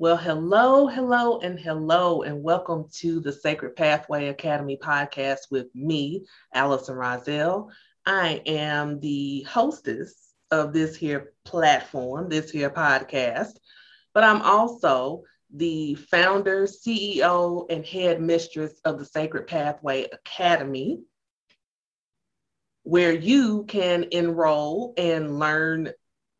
Well, hello, hello, and hello, and welcome to the Sacred Pathway Academy podcast with me, Allison Rozelle. I am the hostess of this here platform, this here podcast, but I'm also the founder, CEO, and head mistress of the Sacred Pathway Academy, where you can enroll and learn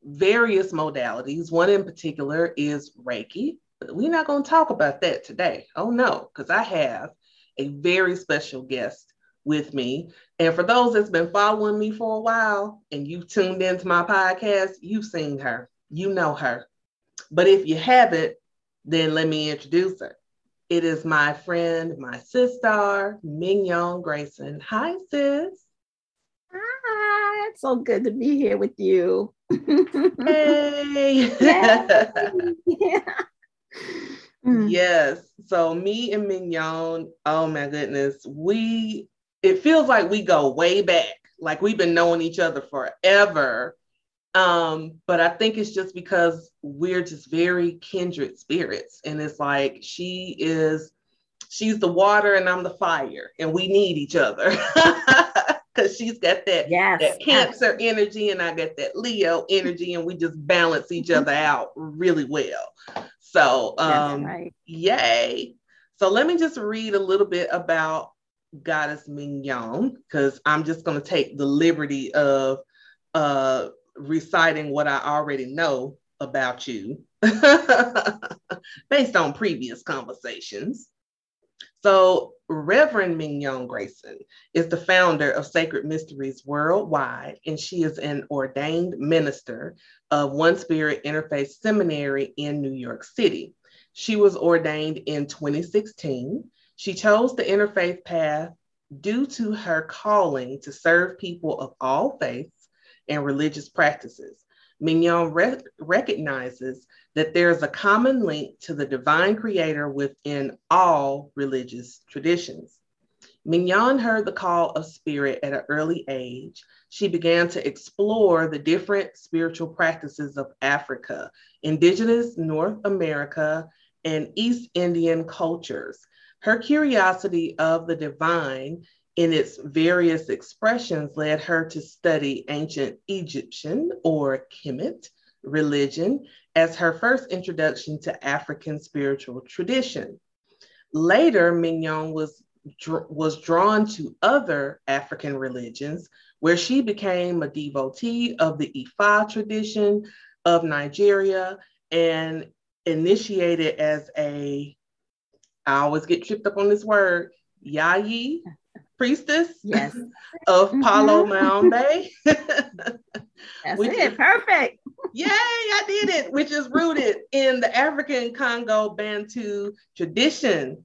various modalities. One in particular is Reiki. We're not going to talk about that today. Oh, no, because I have a very special guest with me. And for those that's been following me for a while and you've tuned into my podcast, you've seen her, you know her. But if you haven't, then let me introduce her. It is my friend, my sister, Mignon Grayson. Hi, sis. Hi, it's so good to be here with you. hey. yeah. Mm. Yes. So me and Mignon, oh my goodness, we it feels like we go way back. Like we've been knowing each other forever. Um, but I think it's just because we're just very kindred spirits. And it's like she is, she's the water and I'm the fire, and we need each other. Because she's got that, yes. that cancer energy and I got that Leo energy, and we just balance each other out really well. So um right. yay. So let me just read a little bit about Goddess Mignon, because I'm just gonna take the liberty of uh reciting what I already know about you based on previous conversations. So, Reverend Mignon Grayson is the founder of Sacred Mysteries Worldwide, and she is an ordained minister of One Spirit Interfaith Seminary in New York City. She was ordained in 2016. She chose the interfaith path due to her calling to serve people of all faiths and religious practices. Mignon re- recognizes that there is a common link to the divine creator within all religious traditions. Mignon heard the call of spirit at an early age. She began to explore the different spiritual practices of Africa, indigenous North America, and East Indian cultures. Her curiosity of the divine in its various expressions led her to study ancient Egyptian or Kemet religion as her first introduction to African spiritual tradition. Later, Mignon was, was drawn to other African religions, where she became a devotee of the Ifa tradition of Nigeria and initiated as a, I always get tripped up on this word, Yayi priestess yes. of mm-hmm. Palo Mayombe. That's which it. Is, Perfect. Yay, I did it, which is rooted in the African Congo Bantu tradition.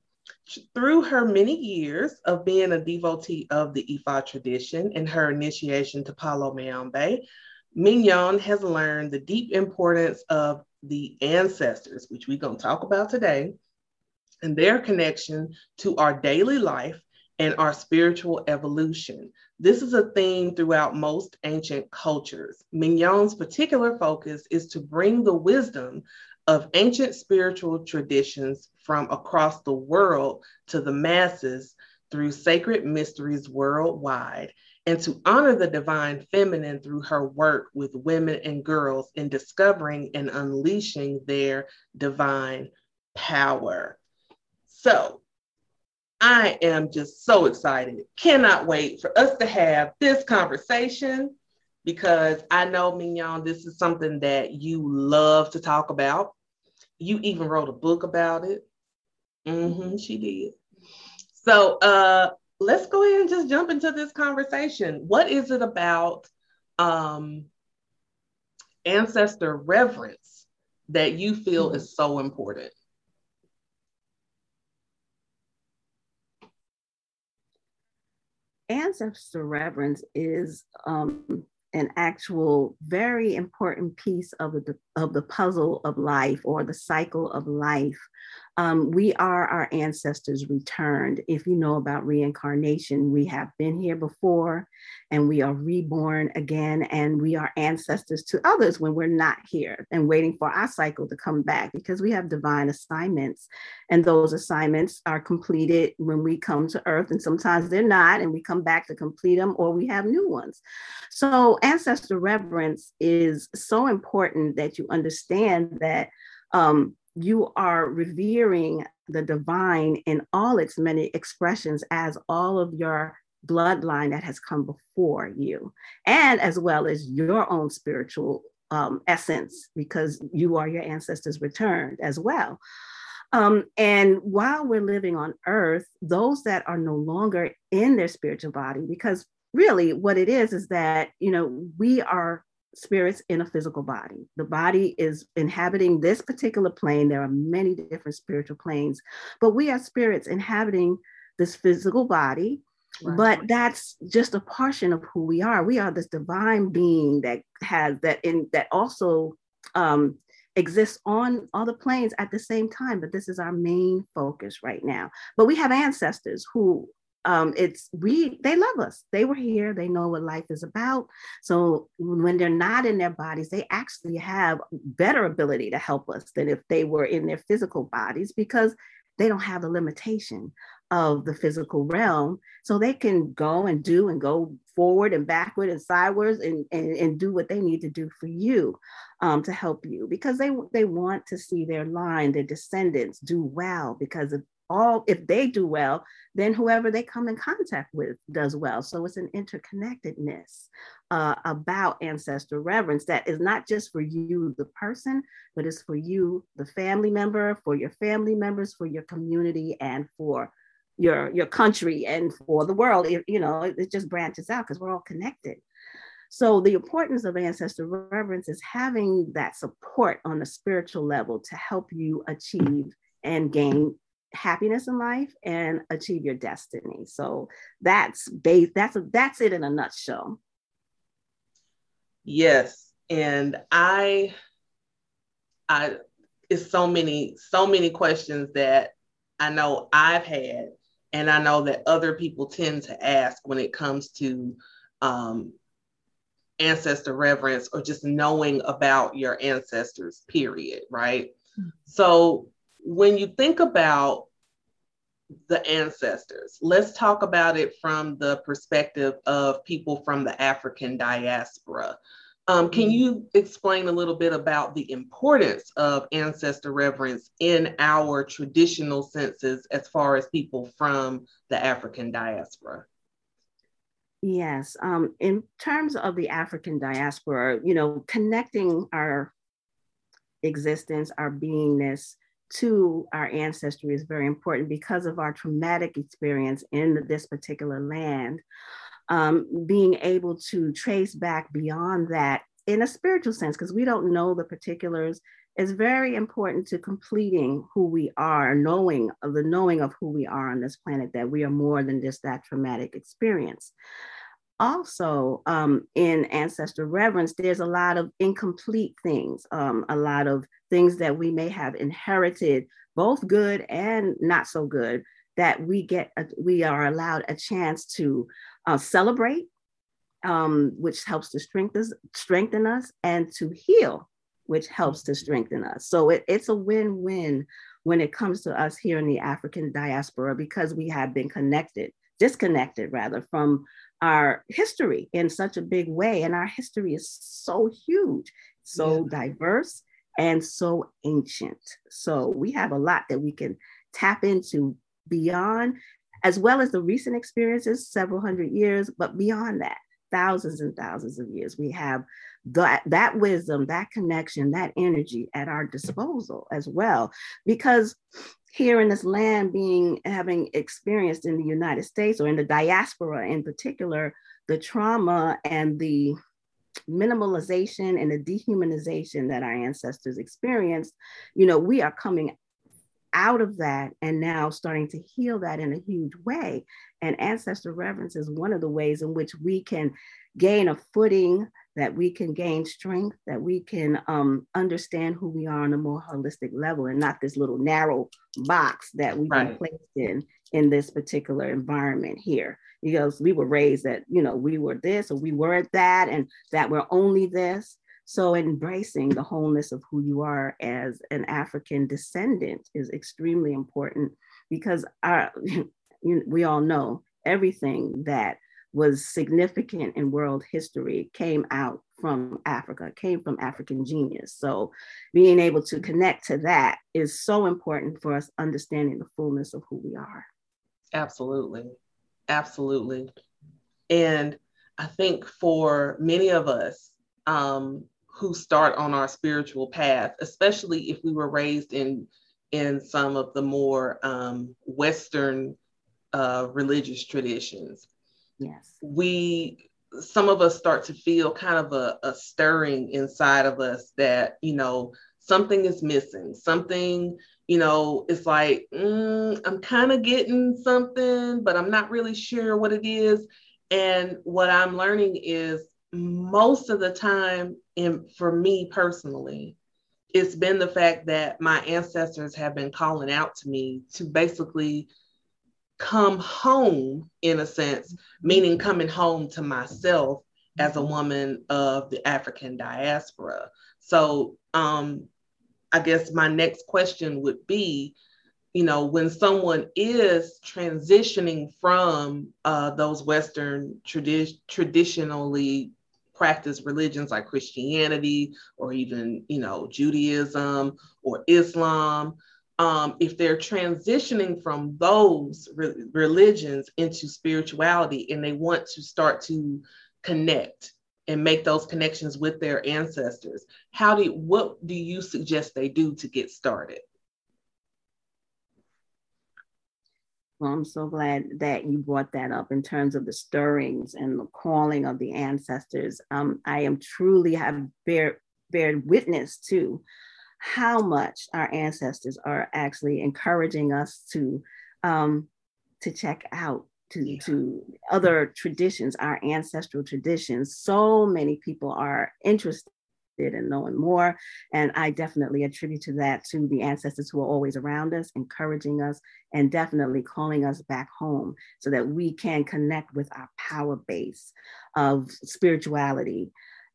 Through her many years of being a devotee of the Ifa tradition and her initiation to Palo Mayombe, Mignon has learned the deep importance of the ancestors, which we're going to talk about today, and their connection to our daily life and our spiritual evolution. This is a theme throughout most ancient cultures. Mignon's particular focus is to bring the wisdom of ancient spiritual traditions from across the world to the masses through sacred mysteries worldwide and to honor the divine feminine through her work with women and girls in discovering and unleashing their divine power. So, I am just so excited. Cannot wait for us to have this conversation because I know, Mignon, this is something that you love to talk about. You even wrote a book about it. Mm-hmm, she did. So uh, let's go ahead and just jump into this conversation. What is it about um, ancestor reverence that you feel mm-hmm. is so important? Ancestor reverence is um, an actual very important piece of the of the puzzle of life or the cycle of life Um, we are our ancestors returned. If you know about reincarnation, we have been here before and we are reborn again, and we are ancestors to others when we're not here and waiting for our cycle to come back because we have divine assignments. And those assignments are completed when we come to earth, and sometimes they're not, and we come back to complete them, or we have new ones. So, ancestor reverence is so important that you understand that. Um, you are revering the divine in all its many expressions as all of your bloodline that has come before you, and as well as your own spiritual um, essence, because you are your ancestors returned as well. Um, and while we're living on earth, those that are no longer in their spiritual body, because really what it is is that, you know, we are spirits in a physical body. The body is inhabiting this particular plane. There are many different spiritual planes, but we are spirits inhabiting this physical body. But that's just a portion of who we are. We are this divine being that has that in that also um, exists on all the planes at the same time. But this is our main focus right now. But we have ancestors who um, it's we they love us. They were here. They know what life is about. So when they're not in their bodies they actually have better ability to help us than if they were in their physical bodies because they don't have the limitation of the physical realm. So they can go and do and go forward and backward and sideways and, and, and do what they need to do for you um, to help you because they they want to see their line their descendants do well because of all if they do well then whoever they come in contact with does well. So it's an interconnectedness uh, about ancestor reverence that is not just for you the person but it's for you the family member for your family members for your community and for your your country and for the world. It, you know it, it just branches out because we're all connected. So the importance of ancestor reverence is having that support on the spiritual level to help you achieve and gain happiness in life and achieve your destiny. So that's base that's a, that's it in a nutshell. Yes, and I I it's so many so many questions that I know I've had and I know that other people tend to ask when it comes to um, ancestor reverence or just knowing about your ancestors period right mm-hmm. so when you think about the ancestors, let's talk about it from the perspective of people from the African diaspora. Um, can mm-hmm. you explain a little bit about the importance of ancestor reverence in our traditional senses as far as people from the African diaspora? Yes, um, in terms of the African diaspora, you know, connecting our existence, our beingness to our ancestry is very important because of our traumatic experience in this particular land. Um, being able to trace back beyond that in a spiritual sense, because we don't know the particulars, is very important to completing who we are, knowing the knowing of who we are on this planet, that we are more than just that traumatic experience also um, in ancestor reverence there's a lot of incomplete things um, a lot of things that we may have inherited both good and not so good that we get a, we are allowed a chance to uh, celebrate um, which helps to strengthen, strengthen us and to heal which helps to strengthen us. So it, it's a win-win when it comes to us here in the african diaspora because we have been connected disconnected rather from our history in such a big way. And our history is so huge, so yeah. diverse, and so ancient. So we have a lot that we can tap into beyond, as well as the recent experiences, several hundred years, but beyond that, thousands and thousands of years. We have that, that wisdom, that connection, that energy at our disposal as well. Because here in this land being having experienced in the United States or in the diaspora in particular, the trauma and the minimalization and the dehumanization that our ancestors experienced, you know, we are coming out of that and now starting to heal that in a huge way. And ancestor reverence is one of the ways in which we can gain a footing that we can gain strength, that we can um, understand who we are on a more holistic level and not this little narrow box that we've right. been placed in in this particular environment here. Because we were raised that, you know, we were this or we were that and that we're only this. So embracing the wholeness of who you are as an African descendant is extremely important because our, we all know everything that was significant in world history came out from Africa, came from African genius. So being able to connect to that is so important for us understanding the fullness of who we are. Absolutely. Absolutely. And I think for many of us um, who start on our spiritual path, especially if we were raised in in some of the more um, Western uh, religious traditions, Yes. We, some of us start to feel kind of a, a stirring inside of us that, you know, something is missing. Something, you know, it's like, mm, I'm kind of getting something, but I'm not really sure what it is. And what I'm learning is most of the time, and for me personally, it's been the fact that my ancestors have been calling out to me to basically come home in a sense, meaning coming home to myself as a woman of the African diaspora. So um, I guess my next question would be, you know, when someone is transitioning from uh, those Western tradi- traditionally practiced religions like Christianity or even, you know, Judaism or Islam, um, if they're transitioning from those re- religions into spirituality and they want to start to connect and make those connections with their ancestors how do what do you suggest they do to get started well i'm so glad that you brought that up in terms of the stirrings and the calling of the ancestors um, i am truly have bear bear witness to how much our ancestors are actually encouraging us to um, to check out to, yeah. to other traditions, our ancestral traditions. So many people are interested in knowing more. And I definitely attribute to that to the ancestors who are always around us, encouraging us, and definitely calling us back home so that we can connect with our power base of spirituality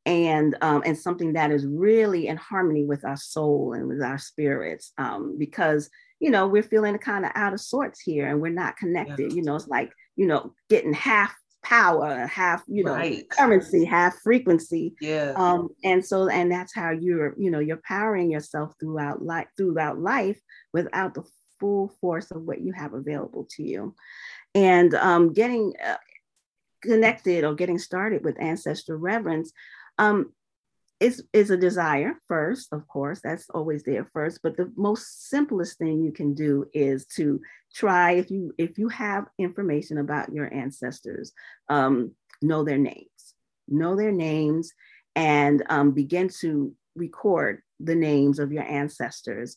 and um, and something that is really in harmony with our soul and with our spirits um, because you know we're feeling kind of out of sorts here and we're not connected yeah. you know it's like you know getting half power half you know right. currency half frequency. Yeah. Um and so and that's how you're you know you're powering yourself throughout life throughout life without the full force of what you have available to you. And um getting uh, connected or getting started with ancestral reverence um, is is a desire first, of course, that's always there first. But the most simplest thing you can do is to try if you if you have information about your ancestors, um, know their names, know their names, and um, begin to record the names of your ancestors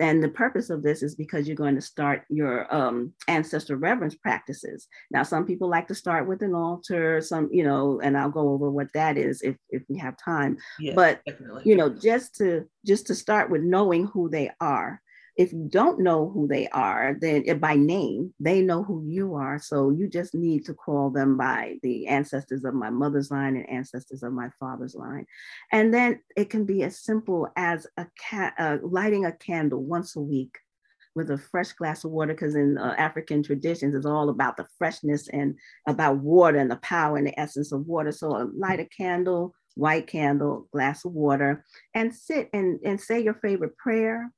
and the purpose of this is because you're going to start your um, ancestor reverence practices. Now, some people like to start with an altar, some, you know, and I'll go over what that is if, if we have time. Yes, but, definitely. you know, just to just to start with knowing who they are if you don't know who they are, then eh, by name, they know who you are. So you just need to call them by the ancestors of my mother's line and ancestors of my father's line. And then it can be as simple as a cat uh, lighting a candle once a week with a fresh glass of water because in uh, african traditions it's all about the freshness and about water and the power and the essence of water so uh, light a candle white candle glass of water and sit and, and say your favorite prayer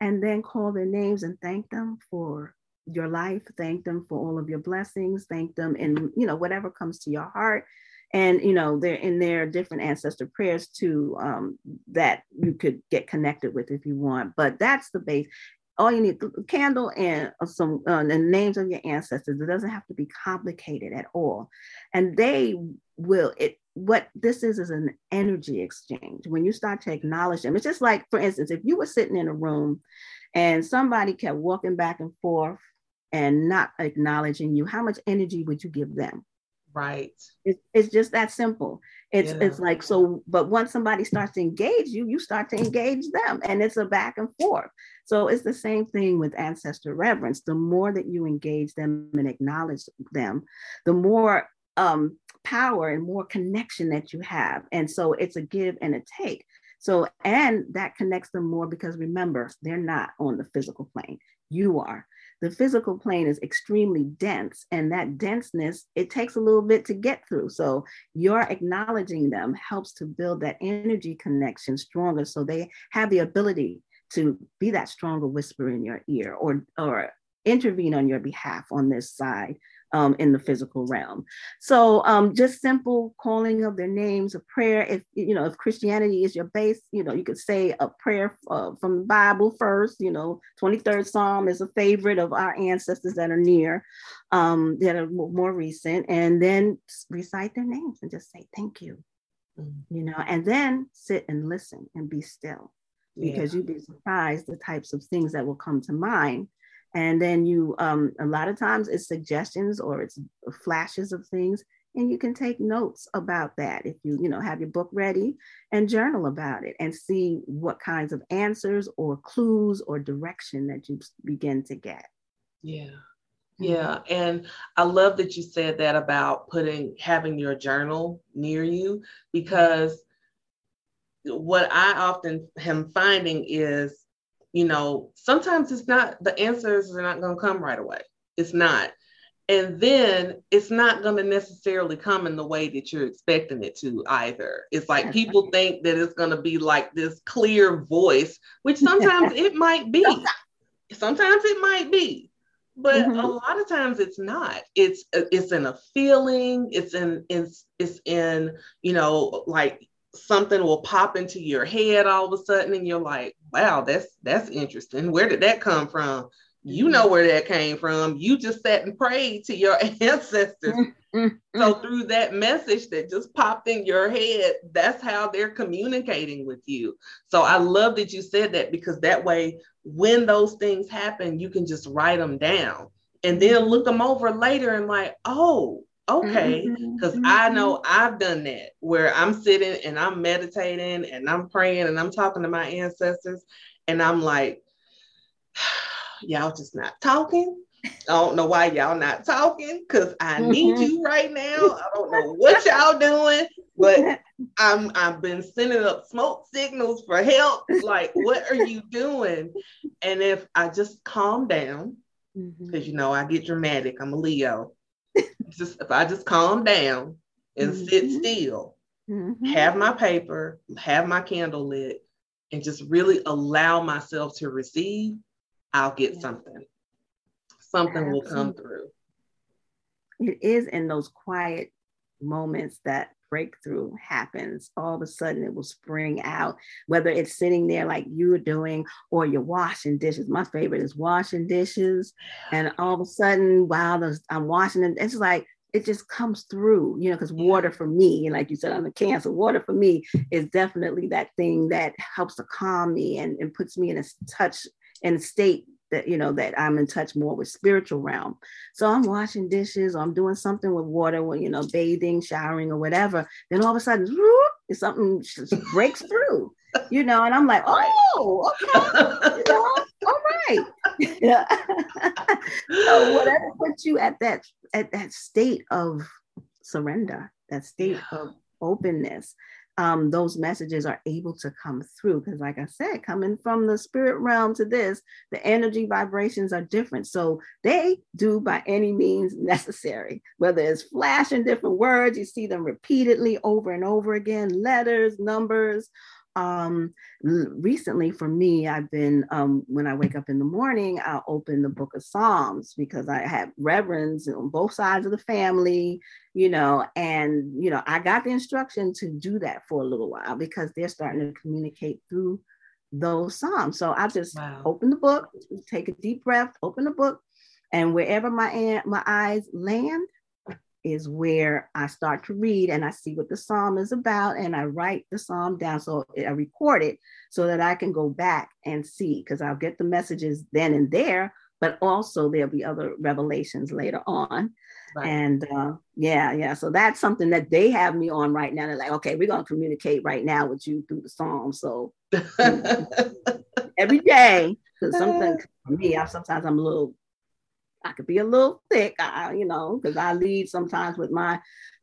and then call their names and thank them for your life thank them for all of your blessings thank them and you know whatever comes to your heart. And you know they're in their different ancestor prayers too um, that you could get connected with if you want. But that's the base. All you need a candle and some uh, the names of your ancestors. It doesn't have to be complicated at all. And they will it what this is is an energy exchange. When you start to acknowledge them, it's just like, for instance, if you were sitting in a room and somebody kept walking back and forth and not acknowledging you, how much energy would you give them? Right. It, it's just that simple. It's yeah. it's like so, but once somebody starts to engage you, you start to engage them, and it's a back and forth. So it's the same thing with ancestor reverence. The more that you engage them and acknowledge them, the more um, power and more connection that you have. And so it's a give and a take. So, and that connects them more because remember, they're not on the physical plane. You are the physical plane is extremely dense and that denseness it takes a little bit to get through so your acknowledging them helps to build that energy connection stronger so they have the ability to be that stronger whisper in your ear or or intervene on your behalf on this side um, in the physical realm. So um, just simple calling of their names, a prayer. If you know if Christianity is your base, you know you could say a prayer uh, from the Bible first. You know, 23rd Psalm is a favorite of our ancestors that are near, um, that are more recent, and then recite their names and just say thank you. Mm-hmm. You know, and then sit and listen and be still, because yeah. you'd be surprised the types of things that will come to mind and then you um, a lot of times it's suggestions or it's flashes of things and you can take notes about that if you you know have your book ready and journal about it and see what kinds of answers or clues or direction that you begin to get yeah mm-hmm. yeah and i love that you said that about putting having your journal near you because what i often am finding is you know, sometimes it's not, the answers are not going to come right away. It's not. And then it's not going to necessarily come in the way that you're expecting it to either. It's like people think that it's going to be like this clear voice, which sometimes it might be. Sometimes it might be. But mm-hmm. a lot of times it's not. It's it's in a feeling. It's in it's it's in you know like something will pop into your head all of a sudden and you're like wow that's that's interesting. Where did that come from? You know mm-hmm. where that came from. You just sat and prayed to your ancestors. Mm-hmm. So mm-hmm. through that message that just popped in your head that's how they're communicating with you. So i love that you said that because that way when those things happen you can just write them down and then look them over later and like oh okay because mm-hmm. i know mm-hmm. i've done that where i'm sitting and i'm meditating and i'm praying and i'm talking to my ancestors and i'm like y'all just not talking i don't know why y'all not talking because i need mm-hmm. you right now i don't know what y'all doing but i'm i've been sending up smoke signals for help like what are you doing and if i just calm down because mm-hmm. you know i get dramatic i'm a leo just if I just calm down and mm-hmm. sit still, mm-hmm. have my paper, have my candle lit, and just really allow myself to receive, I'll get yeah. something. Something Absolutely. will come through. It is in those quiet moments that breakthrough happens, all of a sudden it will spring out, whether it's sitting there like you are doing or you're washing dishes. My favorite is washing dishes. And all of a sudden, while I'm washing it, it's like, it just comes through, you know, because water for me, and like you said, I'm a cancer, water for me is definitely that thing that helps to calm me and, and puts me in a touch and state that you know that I'm in touch more with spiritual realm. So I'm washing dishes, or I'm doing something with water, when you know, bathing, showering, or whatever. Then all of a sudden, something just breaks through, you know, and I'm like, oh, okay, you know, all right. Yeah. so whatever puts you at that at that state of surrender, that state of openness, um, those messages are able to come through. Because, like I said, coming from the spirit realm to this, the energy vibrations are different. So they do by any means necessary, whether it's flashing different words, you see them repeatedly over and over again, letters, numbers, um, recently for me, I've been, um, when I wake up in the morning, I'll open the book of Psalms because I have reverends on both sides of the family, you know, and, you know, I got the instruction to do that for a little while because they're starting to communicate through those Psalms. So I just wow. open the book, take a deep breath, open the book, and wherever my, my eyes land, is where I start to read and I see what the psalm is about and I write the psalm down. So I record it so that I can go back and see because I'll get the messages then and there, but also there'll be other revelations later on. Right. And uh, yeah, yeah. So that's something that they have me on right now. They're like, okay, we're gonna communicate right now with you through the psalm. So every day, because something for me, I sometimes I'm a little I could be a little thick, I, you know, because I lead sometimes with my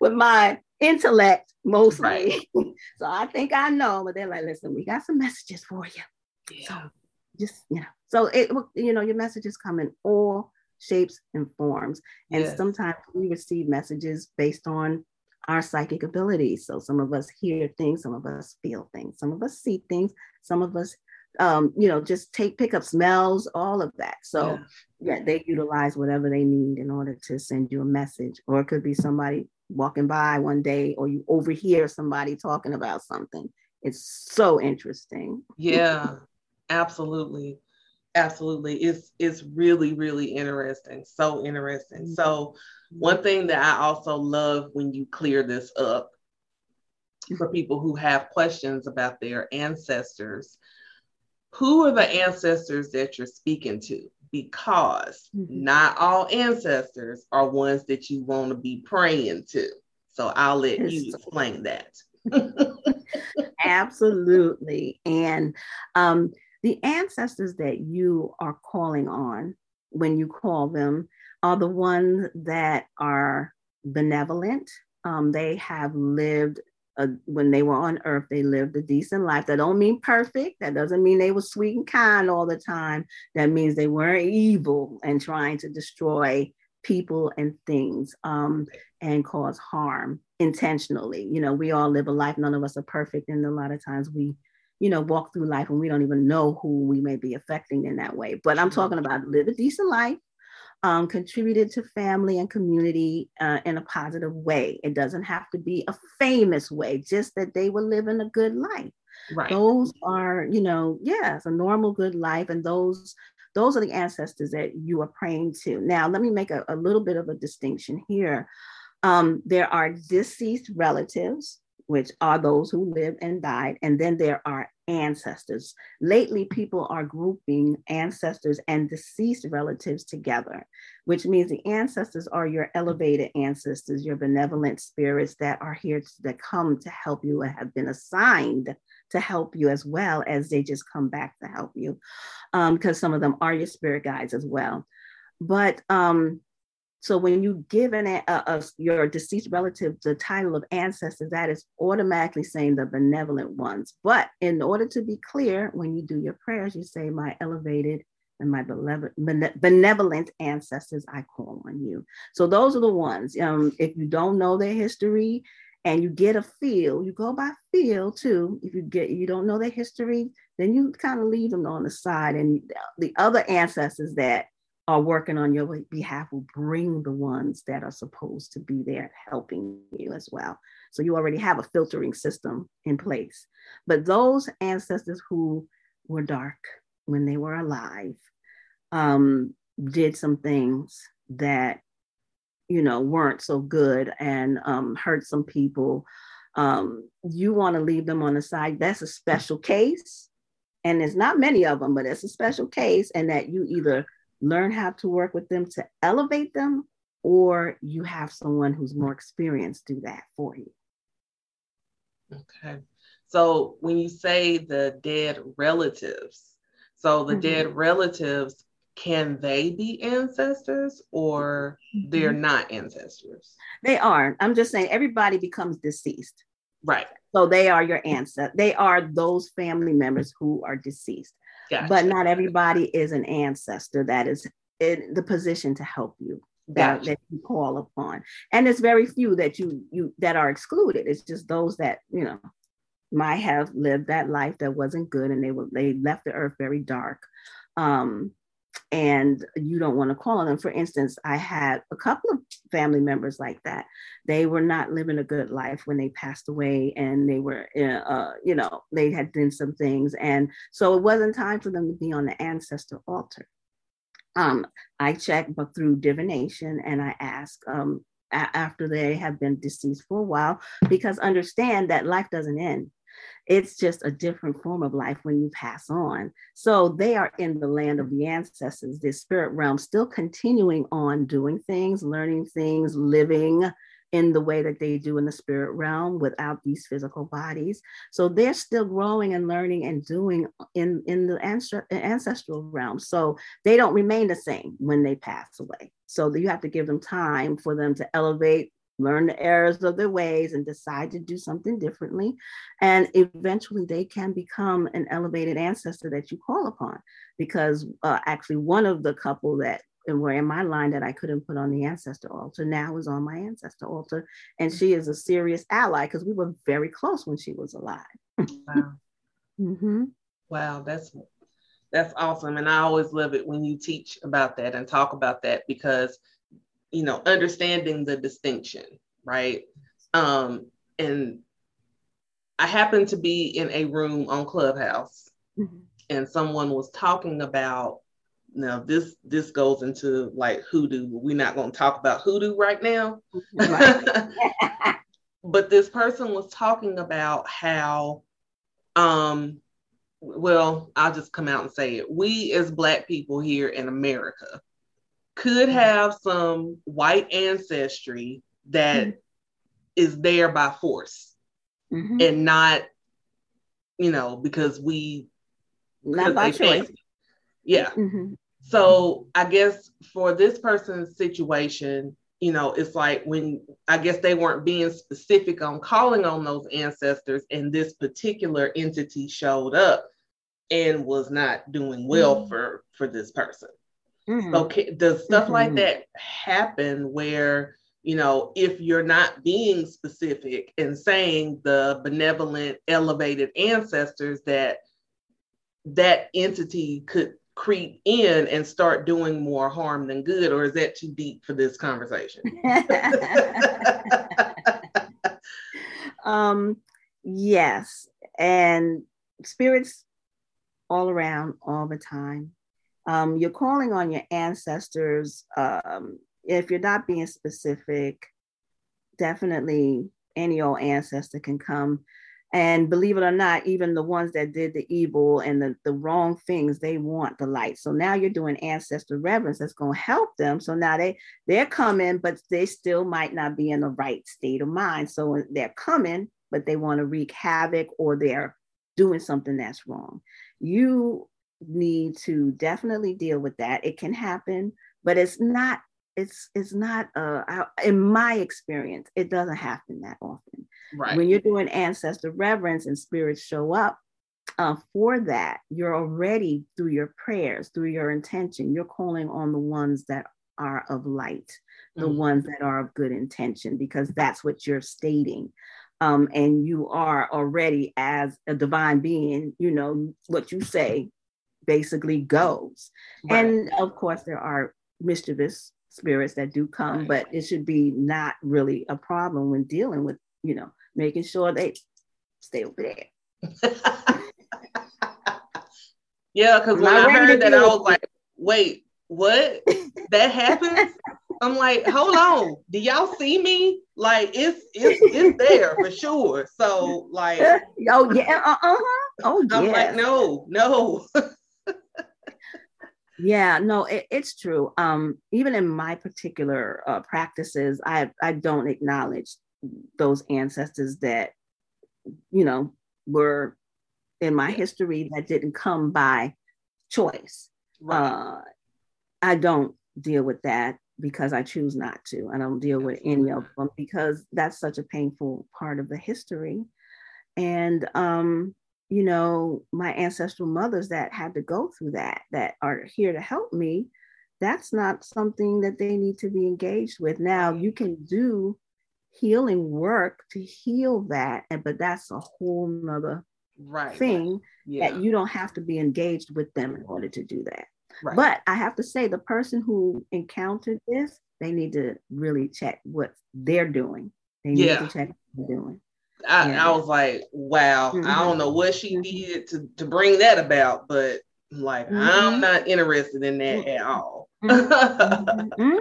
with my intellect mostly. Right. so I think I know, but they're like, listen, we got some messages for you. Yeah. So just you know, so it you know, your messages come in all shapes and forms, and yes. sometimes we receive messages based on our psychic abilities. So some of us hear things, some of us feel things, some of us see things, some of us um, you know, just take pick up smells, all of that. So yeah. yeah, they utilize whatever they need in order to send you a message. Or it could be somebody walking by one day, or you overhear somebody talking about something. It's so interesting. Yeah, absolutely. Absolutely. It's it's really, really interesting. So interesting. Mm-hmm. So one thing that I also love when you clear this up for people who have questions about their ancestors who are the ancestors that you're speaking to? Because mm-hmm. not all ancestors are ones that you want to be praying to. So I'll let you explain that. Absolutely. And um, the ancestors that you are calling on when you call them are the ones that are benevolent. Um, they have lived uh, when they were on earth, they lived a decent life. That don't mean perfect. That doesn't mean they were sweet and kind all the time. That means they weren't evil and trying to destroy people and things um, and cause harm intentionally. You know, we all live a life. None of us are perfect, and a lot of times we, you know, walk through life and we don't even know who we may be affecting in that way. But I'm talking about live a decent life um, contributed to family and community uh, in a positive way. It doesn't have to be a famous way, just that they were living a good life. Right. Those are, you know, yes, a normal good life. And those those are the ancestors that you are praying to. Now, let me make a, a little bit of a distinction here. Um, there are deceased relatives which are those who lived and died. And then there are ancestors. Lately, people are grouping ancestors and deceased relatives together, which means the ancestors are your elevated ancestors, your benevolent spirits that are here to, that come to help you and have been assigned to help you as well as they just come back to help you, because um, some of them are your spirit guides as well. But um, so when you give an, a, a, your deceased relative the title of ancestor, that is automatically saying the benevolent ones. But in order to be clear, when you do your prayers, you say, My elevated and my beloved, benevolent ancestors, I call on you. So those are the ones. Um, if you don't know their history and you get a feel, you go by feel too. If you get you don't know their history, then you kind of leave them on the side. And the other ancestors that are working on your behalf will bring the ones that are supposed to be there helping you as well. So you already have a filtering system in place. But those ancestors who were dark when they were alive um, did some things that you know weren't so good and um, hurt some people. Um, you want to leave them on the side. That's a special case, and there's not many of them, but it's a special case, and that you either learn how to work with them to elevate them, or you have someone who's more experienced do that for you. Okay. So when you say the dead relatives, so the mm-hmm. dead relatives, can they be ancestors or mm-hmm. they're not ancestors? They are. I'm just saying everybody becomes deceased. Right. So they are your ancestors. They are those family members who are deceased. Gotcha. But not everybody is an ancestor that is in the position to help you. That, gotcha. that you call upon and it's very few that you you that are excluded it's just those that you know might have lived that life that wasn't good and they were they left the earth very dark um and you don't want to call them. For instance, I had a couple of family members like that. They were not living a good life when they passed away, and they were, uh, uh, you know, they had done some things, and so it wasn't time for them to be on the ancestor altar. Um, I checked, but through divination, and I asked um, a- after they have been deceased for a while, because understand that life doesn't end. It's just a different form of life when you pass on. So they are in the land of the ancestors, this spirit realm, still continuing on doing things, learning things, living in the way that they do in the spirit realm without these physical bodies. So they're still growing and learning and doing in, in the ancestral realm. So they don't remain the same when they pass away. So you have to give them time for them to elevate learn the errors of their ways and decide to do something differently. And eventually they can become an elevated ancestor that you call upon. Because uh, actually, one of the couple that were in my line that I couldn't put on the ancestor altar now is on my ancestor altar. And she is a serious ally because we were very close when she was alive. wow. Mm-hmm. Wow, that's that's awesome. And I always love it when you teach about that and talk about that because you know, understanding the distinction, right? Um, and I happened to be in a room on Clubhouse mm-hmm. and someone was talking about now this this goes into like hoodoo. We're not going to talk about hoodoo right now. but this person was talking about how um well, I'll just come out and say it. We as black people here in America could have some white ancestry that mm-hmm. is there by force mm-hmm. and not, you know, because we not by choice. Yeah. Mm-hmm. So I guess for this person's situation, you know, it's like when I guess they weren't being specific on calling on those ancestors, and this particular entity showed up and was not doing well mm-hmm. for for this person. Mm-hmm. So does stuff mm-hmm. like that happen where you know if you're not being specific and saying the benevolent elevated ancestors that that entity could creep in and start doing more harm than good or is that too deep for this conversation um yes and spirits all around all the time um, you're calling on your ancestors. Um, if you're not being specific, definitely any old ancestor can come. And believe it or not, even the ones that did the evil and the, the wrong things, they want the light. So now you're doing ancestor reverence that's going to help them. So now they they're coming, but they still might not be in the right state of mind. So they're coming, but they want to wreak havoc or they're doing something that's wrong. You need to definitely deal with that. It can happen, but it's not it's it's not uh in my experience it doesn't happen that often right when you're doing ancestor reverence and spirits show up uh, for that you're already through your prayers through your intention you're calling on the ones that are of light the mm-hmm. ones that are of good intention because that's what you're stating um, and you are already as a divine being you know what you say basically goes. Right. And of course, there are mischievous spirits that do come, right. but it should be not really a problem when dealing with, you know, making sure they stay over there. yeah, because when I heard that, I was like, wait, what? that happens? I'm like, hold on, do y'all see me? Like it's it's it's there for sure. So like, oh yeah, uh huh. Oh yeah. I'm like, no, no. Yeah, no, it, it's true. Um, even in my particular uh, practices, I I don't acknowledge those ancestors that you know were in my history that didn't come by choice. Right. Uh, I don't deal with that because I choose not to. I don't deal with any of them because that's such a painful part of the history. And um, you know, my ancestral mothers that had to go through that, that are here to help me, that's not something that they need to be engaged with. Now, you can do healing work to heal that, but that's a whole nother right. thing yeah. that you don't have to be engaged with them in order to do that. Right. But I have to say, the person who encountered this, they need to really check what they're doing. They need yeah. to check what they're doing. I, yeah. I was like, wow, mm-hmm. I don't know what she mm-hmm. did to, to bring that about, but like, mm-hmm. I'm not interested in that at all. Mm-hmm. Mm-hmm.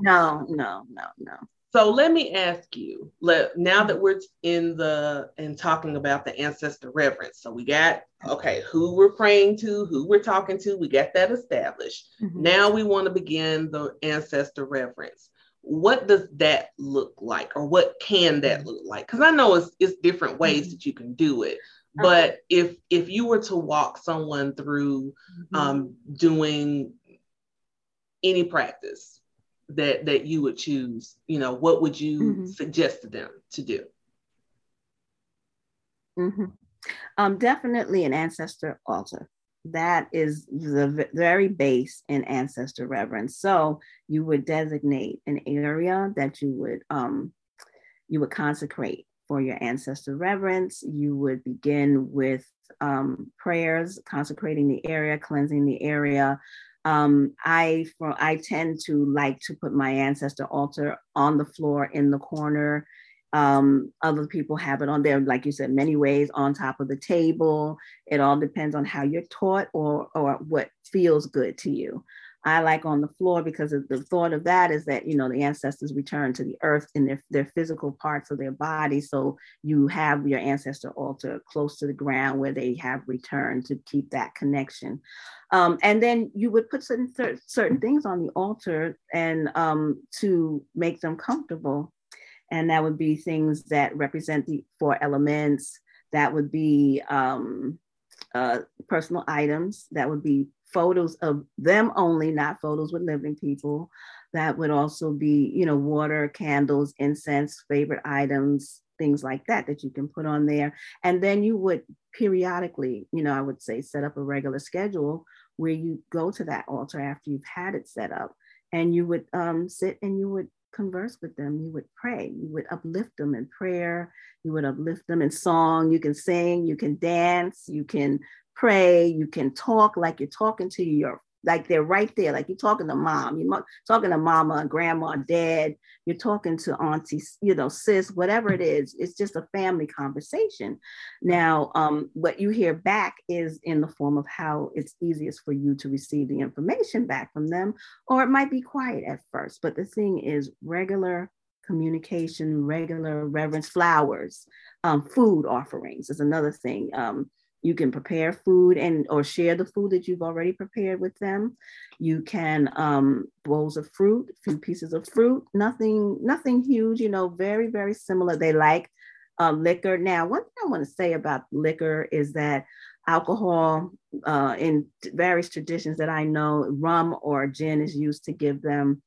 no, no, no, no. So let me ask you, let, now that we're in the and talking about the ancestor reverence. So we got okay, who we're praying to, who we're talking to, we got that established. Mm-hmm. Now we want to begin the ancestor reverence. What does that look like, or what can that look like? Because I know it's it's different ways mm-hmm. that you can do it. Uh-huh. But if if you were to walk someone through mm-hmm. um, doing any practice, that that you would choose you know what would you mm-hmm. suggest to them to do mm-hmm. um, definitely an ancestor altar that is the very base in ancestor reverence so you would designate an area that you would um, you would consecrate for your ancestor reverence you would begin with um, prayers consecrating the area cleansing the area um, I for I tend to like to put my ancestor altar on the floor in the corner. Um, other people have it on there, like you said, many ways on top of the table. It all depends on how you're taught or or what feels good to you. I like on the floor because the thought of that is that you know the ancestors return to the earth in their, their physical parts of their body. So you have your ancestor altar close to the ground where they have returned to keep that connection. Um, and then you would put certain certain things on the altar and um, to make them comfortable. And that would be things that represent the four elements. That would be um, uh, personal items. That would be photos of them only, not photos with living people. That would also be, you know, water, candles, incense, favorite items, things like that that you can put on there. And then you would periodically, you know, I would say set up a regular schedule where you go to that altar after you've had it set up and you would um, sit and you would converse with them. You would pray. You would uplift them in prayer. You would uplift them in song. You can sing. You can dance. You can pray, you can talk like you're talking to your like they're right there, like you're talking to mom, you're talking to mama and grandma, dad, you're talking to auntie, you know, sis, whatever it is. It's just a family conversation. Now, um, what you hear back is in the form of how it's easiest for you to receive the information back from them, or it might be quiet at first. But the thing is, regular communication, regular reverence, flowers, um, food offerings is another thing. Um, you can prepare food and or share the food that you've already prepared with them. You can um, bowls of fruit a few pieces of fruit nothing nothing huge you know very very similar. They like uh, liquor. Now one thing i want to say about liquor is that alcohol uh, in various traditions that i know rum or gin is used to give them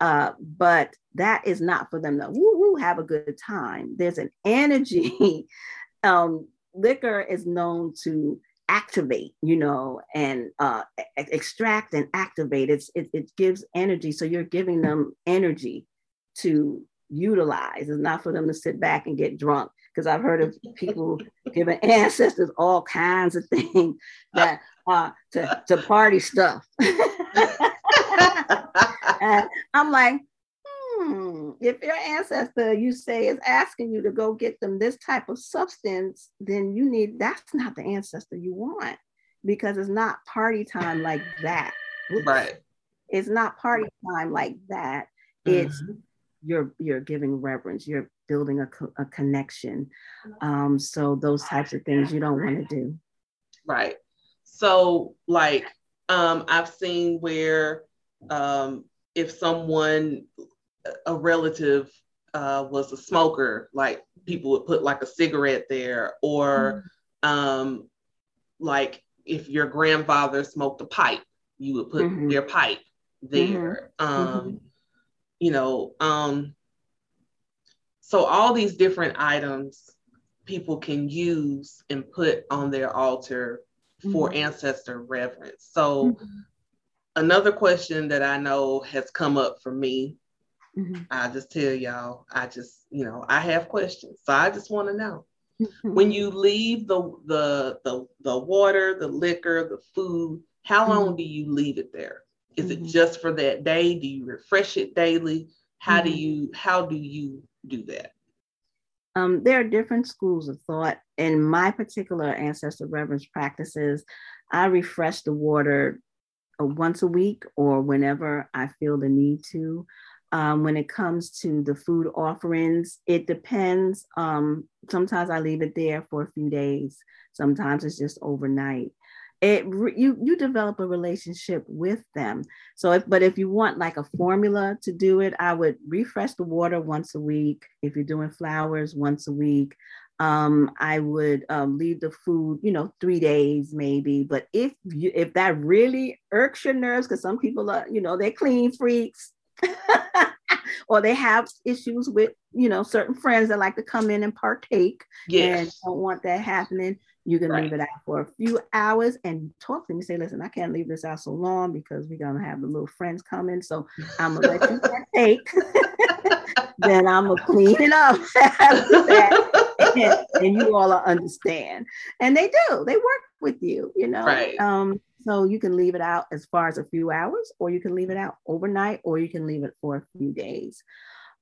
uh, but that is not for them to woo woo have a good time. There's an energy um, liquor is known to activate, you know, and uh, extract and activate. It's, it, it gives energy. So you're giving them energy to utilize. It's not for them to sit back and get drunk. Because I've heard of people giving ancestors all kinds of things that uh, to, to party stuff. and I'm like, if your ancestor you say is asking you to go get them this type of substance, then you need that's not the ancestor you want because it's not party time like that. Right. It's not party time like that. It's mm-hmm. you're you're giving reverence. You're building a, a connection. Um, so those types of things you don't want to do. Right. So like um, I've seen where um, if someone a relative uh, was a smoker, like people would put like a cigarette there, or mm-hmm. um, like if your grandfather smoked a pipe, you would put mm-hmm. their pipe there. Mm-hmm. Um, mm-hmm. you know, um, so all these different items people can use and put on their altar for mm-hmm. ancestor reverence. So another question that I know has come up for me Mm-hmm. I just tell y'all, I just, you know, I have questions. So I just want to know. Mm-hmm. When you leave the the the the water, the liquor, the food, how long mm-hmm. do you leave it there? Is it mm-hmm. just for that day? Do you refresh it daily? How do mm-hmm. you how do you do that? Um, there are different schools of thought. In my particular ancestor reverence practices, I refresh the water uh, once a week or whenever I feel the need to. Um, when it comes to the food offerings, it depends. Um, sometimes I leave it there for a few days. Sometimes it's just overnight. It you you develop a relationship with them. So, if, but if you want like a formula to do it, I would refresh the water once a week. If you're doing flowers, once a week. Um, I would um, leave the food, you know, three days maybe. But if you if that really irks your nerves, because some people are, you know, they're clean freaks. or they have issues with you know certain friends that like to come in and partake yes. and don't want that happening. You can right. leave it out for a few hours and talk to me. Say listen i can't leave this out so long because we're going to have the little friends coming so i'm going to let you partake. Then i'm going to clean it up and, and you all understand. And they do. They work with you you know. Right. um so you can leave it out as far as a few hours, or you can leave it out overnight, or you can leave it for a few days.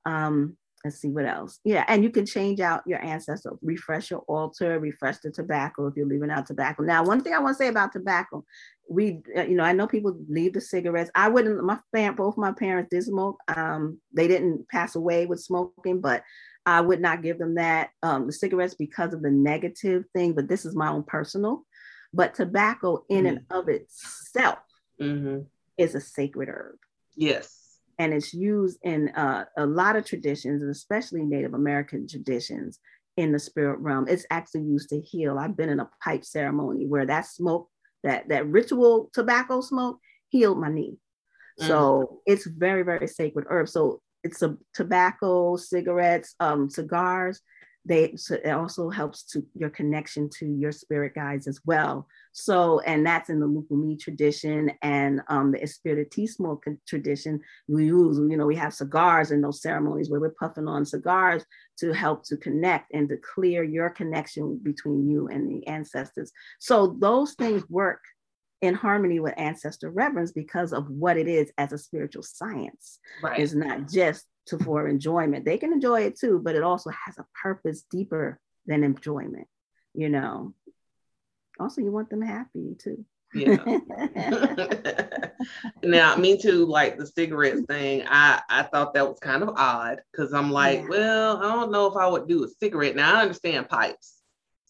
Um, let's see what else. Yeah, and you can change out your ancestor, refresh your altar, refresh the tobacco if you're leaving out tobacco. Now, one thing I want to say about tobacco, we, uh, you know, I know people leave the cigarettes. I wouldn't. My parent, both my parents did smoke. Um, they didn't pass away with smoking, but I would not give them that um, the cigarettes because of the negative thing. But this is my own personal. But tobacco, in mm-hmm. and of itself, mm-hmm. is a sacred herb. Yes. And it's used in uh, a lot of traditions, especially Native American traditions in the spirit realm. It's actually used to heal. I've been in a pipe ceremony where that smoke, that, that ritual tobacco smoke, healed my knee. Mm-hmm. So it's very, very sacred herb. So it's a tobacco, cigarettes, um, cigars they so it also helps to your connection to your spirit guides as well. So and that's in the lukumi tradition and um, the espiritismo tradition. We use you know we have cigars in those ceremonies where we're puffing on cigars to help to connect and to clear your connection between you and the ancestors. So those things work in harmony with ancestor reverence because of what it is as a spiritual science. Right. it's not just to for enjoyment. They can enjoy it too, but it also has a purpose deeper than enjoyment, you know. Also, you want them happy too. yeah. now, me too, like the cigarettes thing, I, I thought that was kind of odd because I'm like, yeah. well, I don't know if I would do a cigarette. Now I understand pipes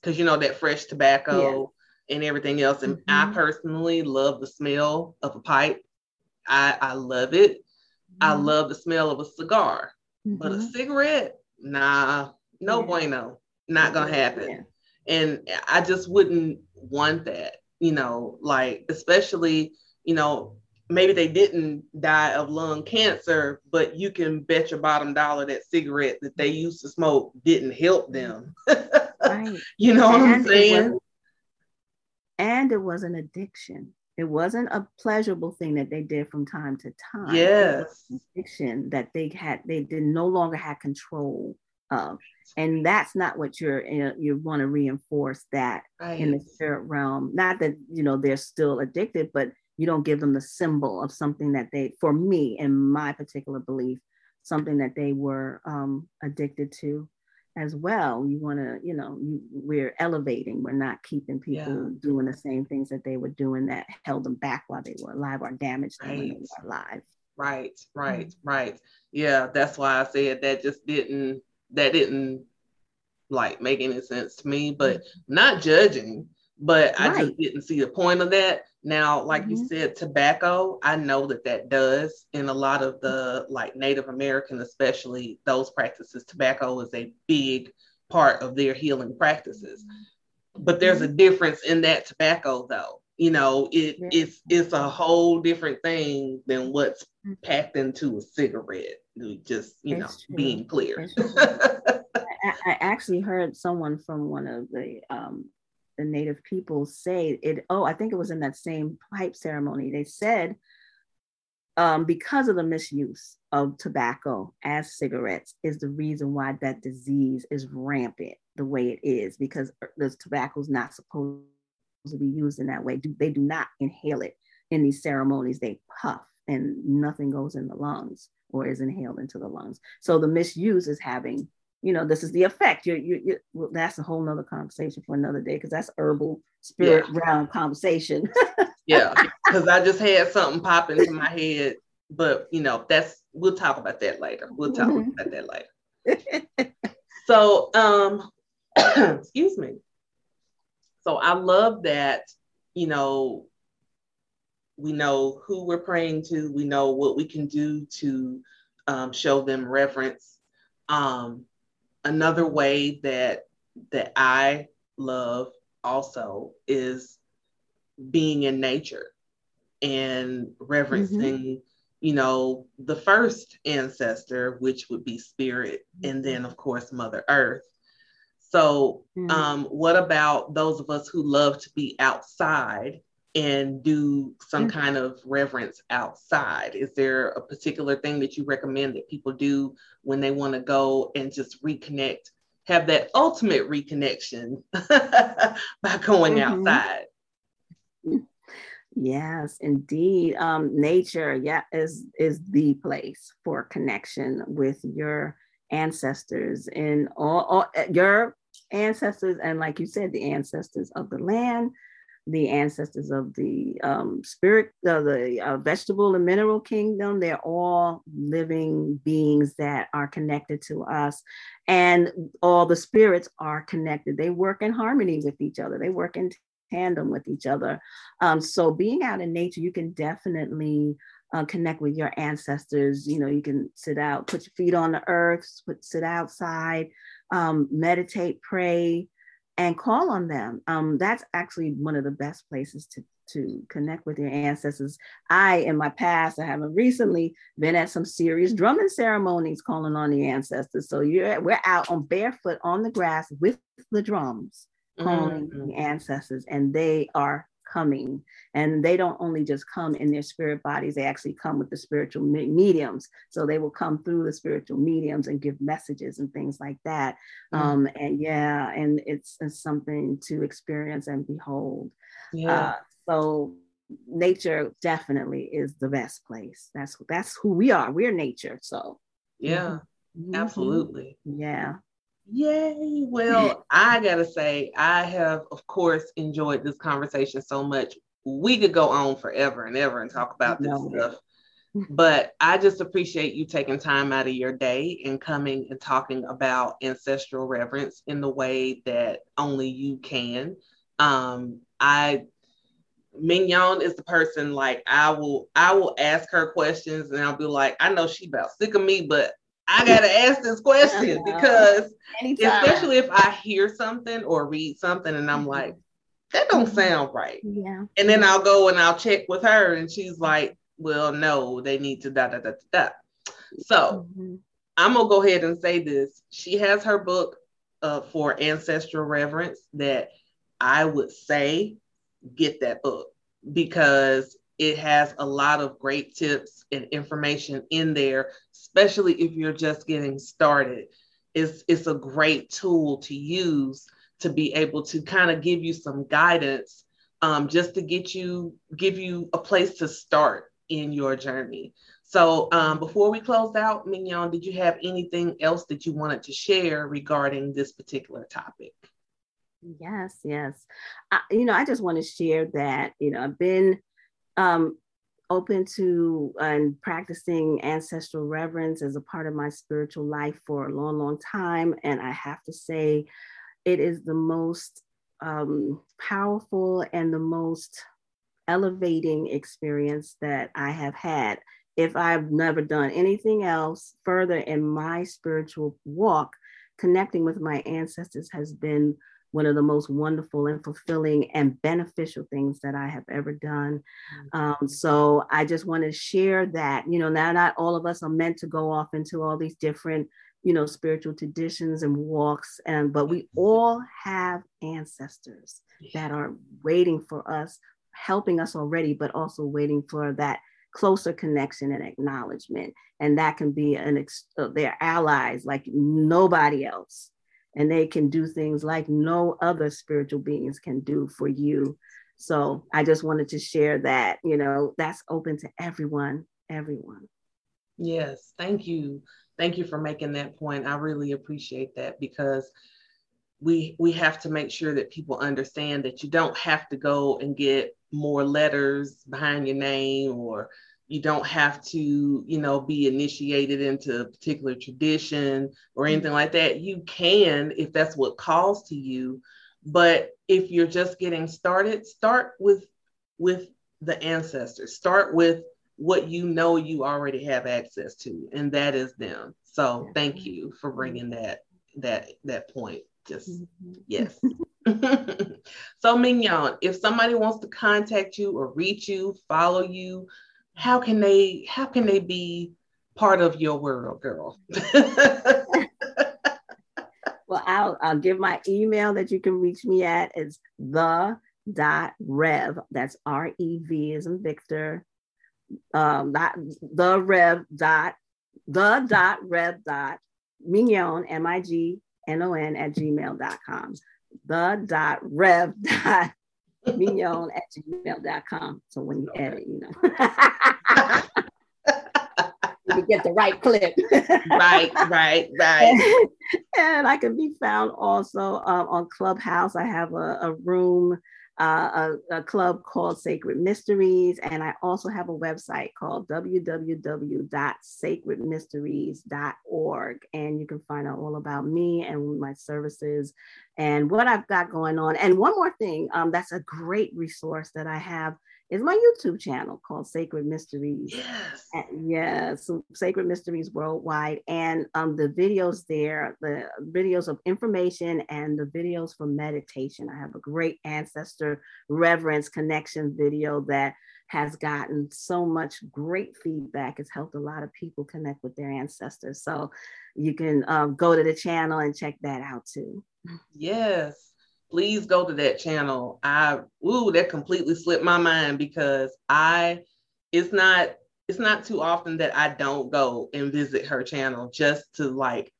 because you know that fresh tobacco yeah. and everything else. And mm-hmm. I personally love the smell of a pipe. I, I love it. I mm-hmm. love the smell of a cigar, mm-hmm. but a mm-hmm. cigarette, nah, no yeah. bueno, not gonna happen. Yeah. And I just wouldn't want that, you know, like especially, you know, maybe they didn't die of lung cancer, but you can bet your bottom dollar that cigarette that they used to smoke didn't help them. right. You know and what I'm saying? It was, and it was an addiction. It wasn't a pleasurable thing that they did from time to time. Yes. Fiction that they had, they did no longer had control of. And that's not what you're, you, know, you want to reinforce that right. in the spirit realm. Not that, you know, they're still addicted, but you don't give them the symbol of something that they, for me, in my particular belief, something that they were um, addicted to as well. You want to, you know, you, we're elevating. We're not keeping people yeah. doing the same things that they were doing that held them back while they were alive or damaged them right. when they were alive. Right, right, mm-hmm. right. Yeah, that's why I said that just didn't that didn't like make any sense to me. But mm-hmm. not judging, but I just didn't see the point of that. Now, like mm-hmm. you said, tobacco, I know that that does in a lot of the like Native American, especially those practices, tobacco is a big part of their healing practices. But there's a mm-hmm. difference in that tobacco, though. You know, it, it's it's a whole different thing than what's mm-hmm. packed into a cigarette. Just you know, being clear. I, I actually heard someone from one of the um, the native people say it oh i think it was in that same pipe ceremony. They said um, because of the misuse of tobacco as cigarettes is the reason why that disease is rampant the way it is because er, the tobacco is not supposed to be used in that way. Do, they do not inhale it in these ceremonies. They puff and nothing goes in the lungs or is inhaled into the lungs. So the misuse is having you know, this is the effect. You, you, you well, that's a whole nother conversation for another day because that's herbal spirit yeah. realm conversation. yeah, because I just had something pop into my head, but you know, that's we'll talk about that later. We'll talk mm-hmm. about that later. so, um, excuse me. So I love that, you know, we know who we're praying to, we know what we can do to um, show them reverence. Um, another way that that I love also is being in nature and reverencing mm-hmm. you know the first ancestor which would be spirit and then of course mother earth so mm-hmm. um, what about those of us who love to be outside and do some mm-hmm. kind of reverence outside is there a particular thing that you recommend that people do when they want to go and just reconnect have that ultimate reconnection by going mm-hmm. outside Yes, indeed. Um, nature, yeah, is is the place for connection with your ancestors and all, all your ancestors, and like you said, the ancestors of the land, the ancestors of the um, spirit, uh, the uh, vegetable and mineral kingdom. They're all living beings that are connected to us, and all the spirits are connected. They work in harmony with each other. They work in tandem with each other. Um, so being out in nature, you can definitely uh, connect with your ancestors. You know, you can sit out, put your feet on the earth, sit outside, um, meditate, pray, and call on them. Um, that's actually one of the best places to to connect with your ancestors. I, in my past, I haven't recently been at some serious drumming ceremonies calling on the ancestors. So you're we're out on barefoot on the grass with the drums calling mm-hmm. the ancestors, and they are coming. And they don't only just come in their spirit bodies, they actually come with the spiritual me- mediums. So they will come through the spiritual mediums and give messages and things like that. Mm-hmm. Um, and yeah, and it's, it's, something to experience and behold. Yeah. Uh, so nature definitely is the best place. That's that's who we are. We're nature. So yeah, mm-hmm. absolutely. Yeah. Yay. Well, I got to say, I have, of course, enjoyed this conversation so much. We could go on forever and ever and talk about this no. stuff. But I just appreciate you taking time out of your day and coming and talking about ancestral reverence in the way that only you can. Um, I Mignon is the person like I will I will ask her questions and I'll be like, I know she about sick of me, but I gotta ask this question because Anytime. especially if I hear something or read something and I'm mm-hmm. like, that don't mm-hmm. sound right. Yeah. And then I'll go and I'll check with her and she's like, well, no, they need to da da da da. So mm-hmm. I'm gonna go ahead and say this. She has her book uh, for ancestral reverence that I would say get that book because it has a lot of great tips and information in there, especially if you're just getting started. It's, it's a great tool to use to be able to kind of give you some guidance um, just to get you, give you a place to start in your journey. So um, before we close out, Mignon, did you have anything else that you wanted to share regarding this particular topic? Yes, yes. I, you know, I just want to share that, you know, I've been um, open to and practicing ancestral reverence as a part of my spiritual life for a long, long time. And I have to say, it is the most um, powerful and the most elevating experience that I have had. If I've never done anything else further in my spiritual walk, connecting with my ancestors has been one of the most wonderful and fulfilling and beneficial things that I have ever done. Mm-hmm. Um, so I just want to share that, you know, now not all of us are meant to go off into all these different, you know, spiritual traditions and walks, and but we all have ancestors that are waiting for us, helping us already, but also waiting for that closer connection and acknowledgement. And that can be an ex- uh, their allies like nobody else and they can do things like no other spiritual beings can do for you. So I just wanted to share that, you know, that's open to everyone, everyone. Yes, thank you. Thank you for making that point. I really appreciate that because we we have to make sure that people understand that you don't have to go and get more letters behind your name or you don't have to, you know, be initiated into a particular tradition or anything like that. You can if that's what calls to you. But if you're just getting started, start with with the ancestors. Start with what you know you already have access to, and that is them. So thank you for bringing that that that point. Just mm-hmm. yes. so Mignon, if somebody wants to contact you or reach you, follow you, how can they how can they be part of your world, girl? well, I'll I'll give my email that you can reach me at is the dot rev. That's R E V is in Victor. Um, not the rev dot the dot rev dot mignon m i g n o n at gmail.com. The dot rev dot mignon at gmail.com. So when you edit, you know. you get the right clip. right, right, right. And, I can be found also um, on Clubhouse. I have a, a room uh, a, a, club called Sacred Mysteries, and I also have a website called www.sacredmysteries.org. And you can find out all about me and my services and what I've got going on. And one more thing um, that's a great resource that I have is my YouTube channel called Sacred Mysteries. Yes. And, yes, Sacred Mysteries Worldwide. And um, the videos there, the videos of information and the videos for meditation. I have a great ancestor reverence connection video that has gotten so much great feedback. It's helped a lot of people connect with their ancestors. So you can um, go to the channel and check that out too. Yes please go to that channel. I ooh, that completely slipped my mind because I it's not it's not too often that I don't go and visit her channel just to like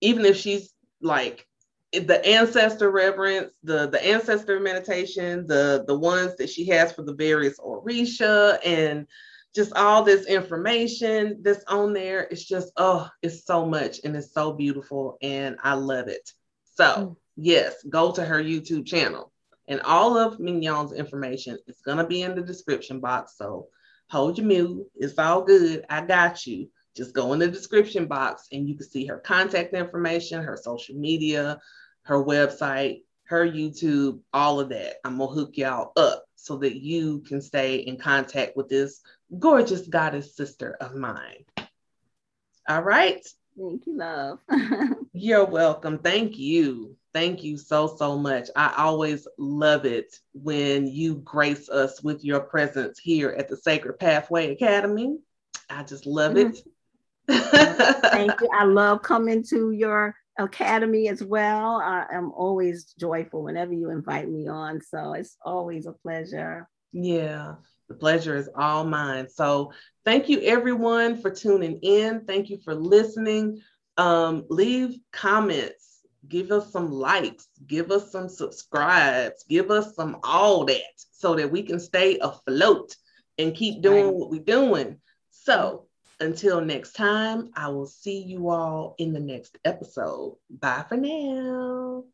even if she's like the ancestor reverence, the the ancestor meditation, the the ones that she has for the various orisha and just all this information that's on there. It's just oh, it's so much and it's so beautiful and I love it. So mm yes, go to her YouTube channel. And all of Mignon's information is going to be in the description box. So hold your mute. It's all good. I got you. Just go in the description box and you can see her contact information, her social media, her website, her YouTube, all of that. I'm going to hook y'all up so that you can stay in contact with this gorgeous goddess sister of mine. All right. Thank you, love. You're welcome. Thank you. Thank you so, so much. I always love it when you grace us with your presence here at the Sacred Pathway Academy. I just love it. Thank you. I love coming to your academy as well. I am always joyful whenever you invite me on. So it's always a pleasure. Yeah, the pleasure is all mine. So thank you, everyone, for tuning in. Thank you for listening. Um, leave comments give us some likes, give us some subscribes, give us some all that so that we can stay afloat and keep doing right. what we're doing. So until next time, I will see you all in the next episode. Bye for now.